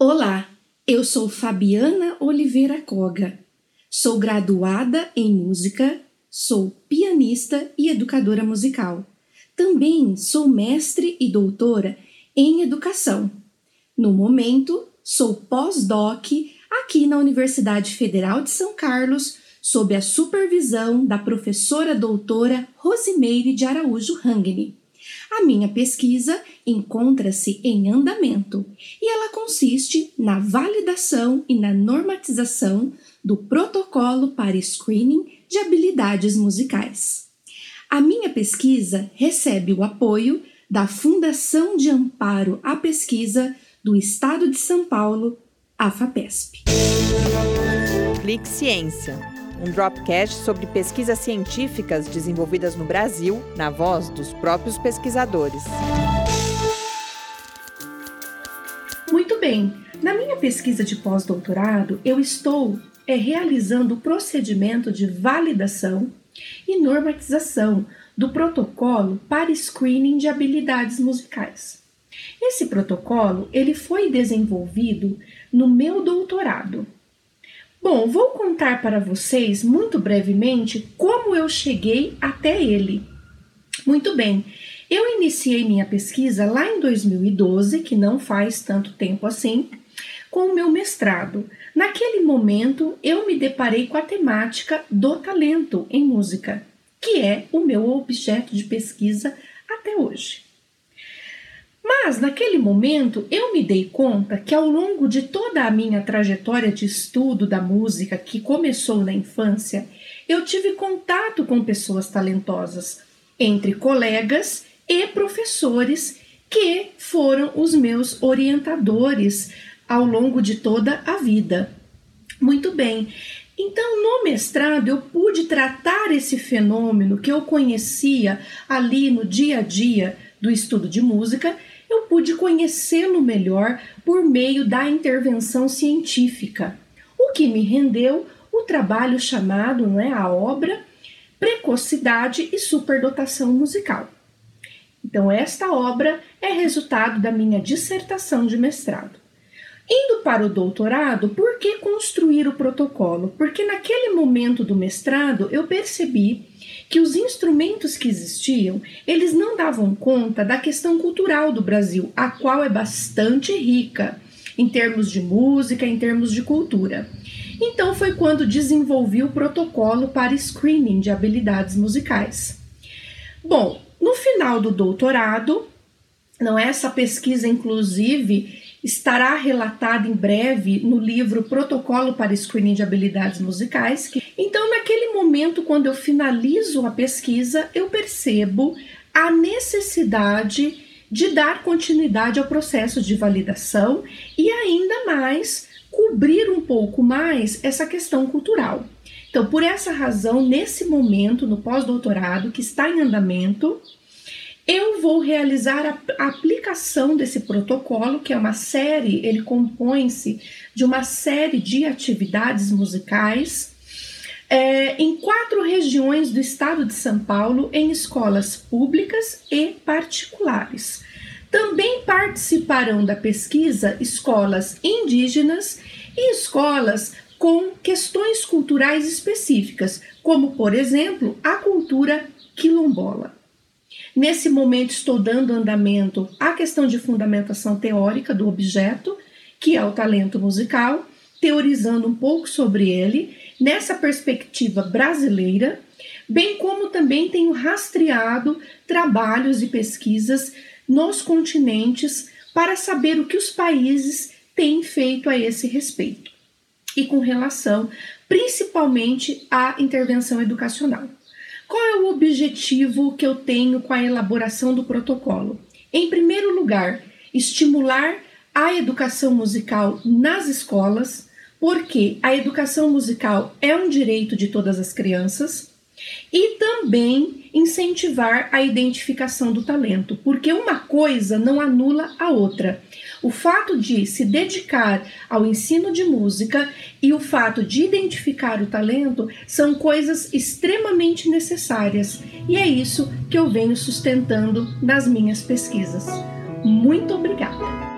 Olá, eu sou Fabiana Oliveira Coga. Sou graduada em música, sou pianista e educadora musical. Também sou mestre e doutora em educação. No momento, sou pós-doc aqui na Universidade Federal de São Carlos, sob a supervisão da professora doutora Rosimeire de Araújo Rangni. A minha pesquisa encontra-se em andamento e ela consiste na validação e na normatização do protocolo para screening de habilidades musicais. A minha pesquisa recebe o apoio da Fundação de Amparo à Pesquisa do Estado de São Paulo, a FAPESP. Clique Ciência um dropcast sobre pesquisas científicas desenvolvidas no Brasil, na voz dos próprios pesquisadores. Muito bem, na minha pesquisa de pós-doutorado, eu estou é, realizando o procedimento de validação e normatização do protocolo para screening de habilidades musicais. Esse protocolo ele foi desenvolvido no meu doutorado Bom, vou contar para vocês muito brevemente como eu cheguei até ele. Muito bem, eu iniciei minha pesquisa lá em 2012, que não faz tanto tempo assim, com o meu mestrado. Naquele momento, eu me deparei com a temática do talento em música, que é o meu objeto de pesquisa até hoje. Mas naquele momento eu me dei conta que ao longo de toda a minha trajetória de estudo da música, que começou na infância, eu tive contato com pessoas talentosas, entre colegas e professores que foram os meus orientadores ao longo de toda a vida. Muito bem. Então, no mestrado, eu pude tratar esse fenômeno que eu conhecia ali no dia a dia do estudo de música eu pude conhecê-lo melhor por meio da intervenção científica, o que me rendeu o trabalho chamado, não é, a obra Precocidade e Superdotação Musical. Então, esta obra é resultado da minha dissertação de mestrado. Indo para o doutorado, por que construir o protocolo? Porque naquele momento do mestrado eu percebi que os instrumentos que existiam, eles não davam conta da questão cultural do Brasil, a qual é bastante rica em termos de música, em termos de cultura. Então foi quando desenvolvi o protocolo para screening de habilidades musicais. Bom, no final do doutorado, não é essa pesquisa inclusive estará relatada em breve no livro Protocolo para Screening de Habilidades Musicais. Então, naquele momento, quando eu finalizo a pesquisa, eu percebo a necessidade de dar continuidade ao processo de validação e ainda mais cobrir um pouco mais essa questão cultural. Então, por essa razão, nesse momento, no pós-doutorado, que está em andamento, eu vou realizar a aplicação desse protocolo, que é uma série, ele compõe-se de uma série de atividades musicais é, em quatro regiões do estado de São Paulo, em escolas públicas e particulares. Também participarão da pesquisa escolas indígenas e escolas com questões culturais específicas, como, por exemplo, a cultura quilombola. Nesse momento, estou dando andamento à questão de fundamentação teórica do objeto, que é o talento musical, teorizando um pouco sobre ele, nessa perspectiva brasileira, bem como também tenho rastreado trabalhos e pesquisas nos continentes para saber o que os países têm feito a esse respeito e com relação principalmente à intervenção educacional. Qual é o objetivo que eu tenho com a elaboração do protocolo? Em primeiro lugar, estimular a educação musical nas escolas, porque a educação musical é um direito de todas as crianças, e também incentivar a identificação do talento, porque uma coisa não anula a outra. O fato de se dedicar ao ensino de música e o fato de identificar o talento são coisas extremamente necessárias, e é isso que eu venho sustentando nas minhas pesquisas. Muito obrigada!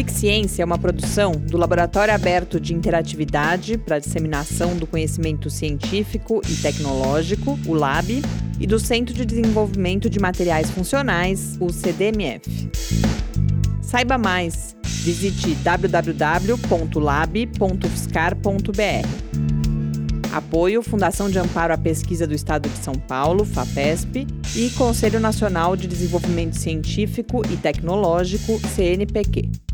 Clique Ciência é uma produção do Laboratório Aberto de Interatividade para Disseminação do Conhecimento Científico e Tecnológico, o LAB, e do Centro de Desenvolvimento de Materiais Funcionais, o CDMF. Saiba mais, visite www.lab.fiscar.br. Apoio Fundação de Amparo à Pesquisa do Estado de São Paulo, FAPESP, e Conselho Nacional de Desenvolvimento Científico e Tecnológico, CNPq.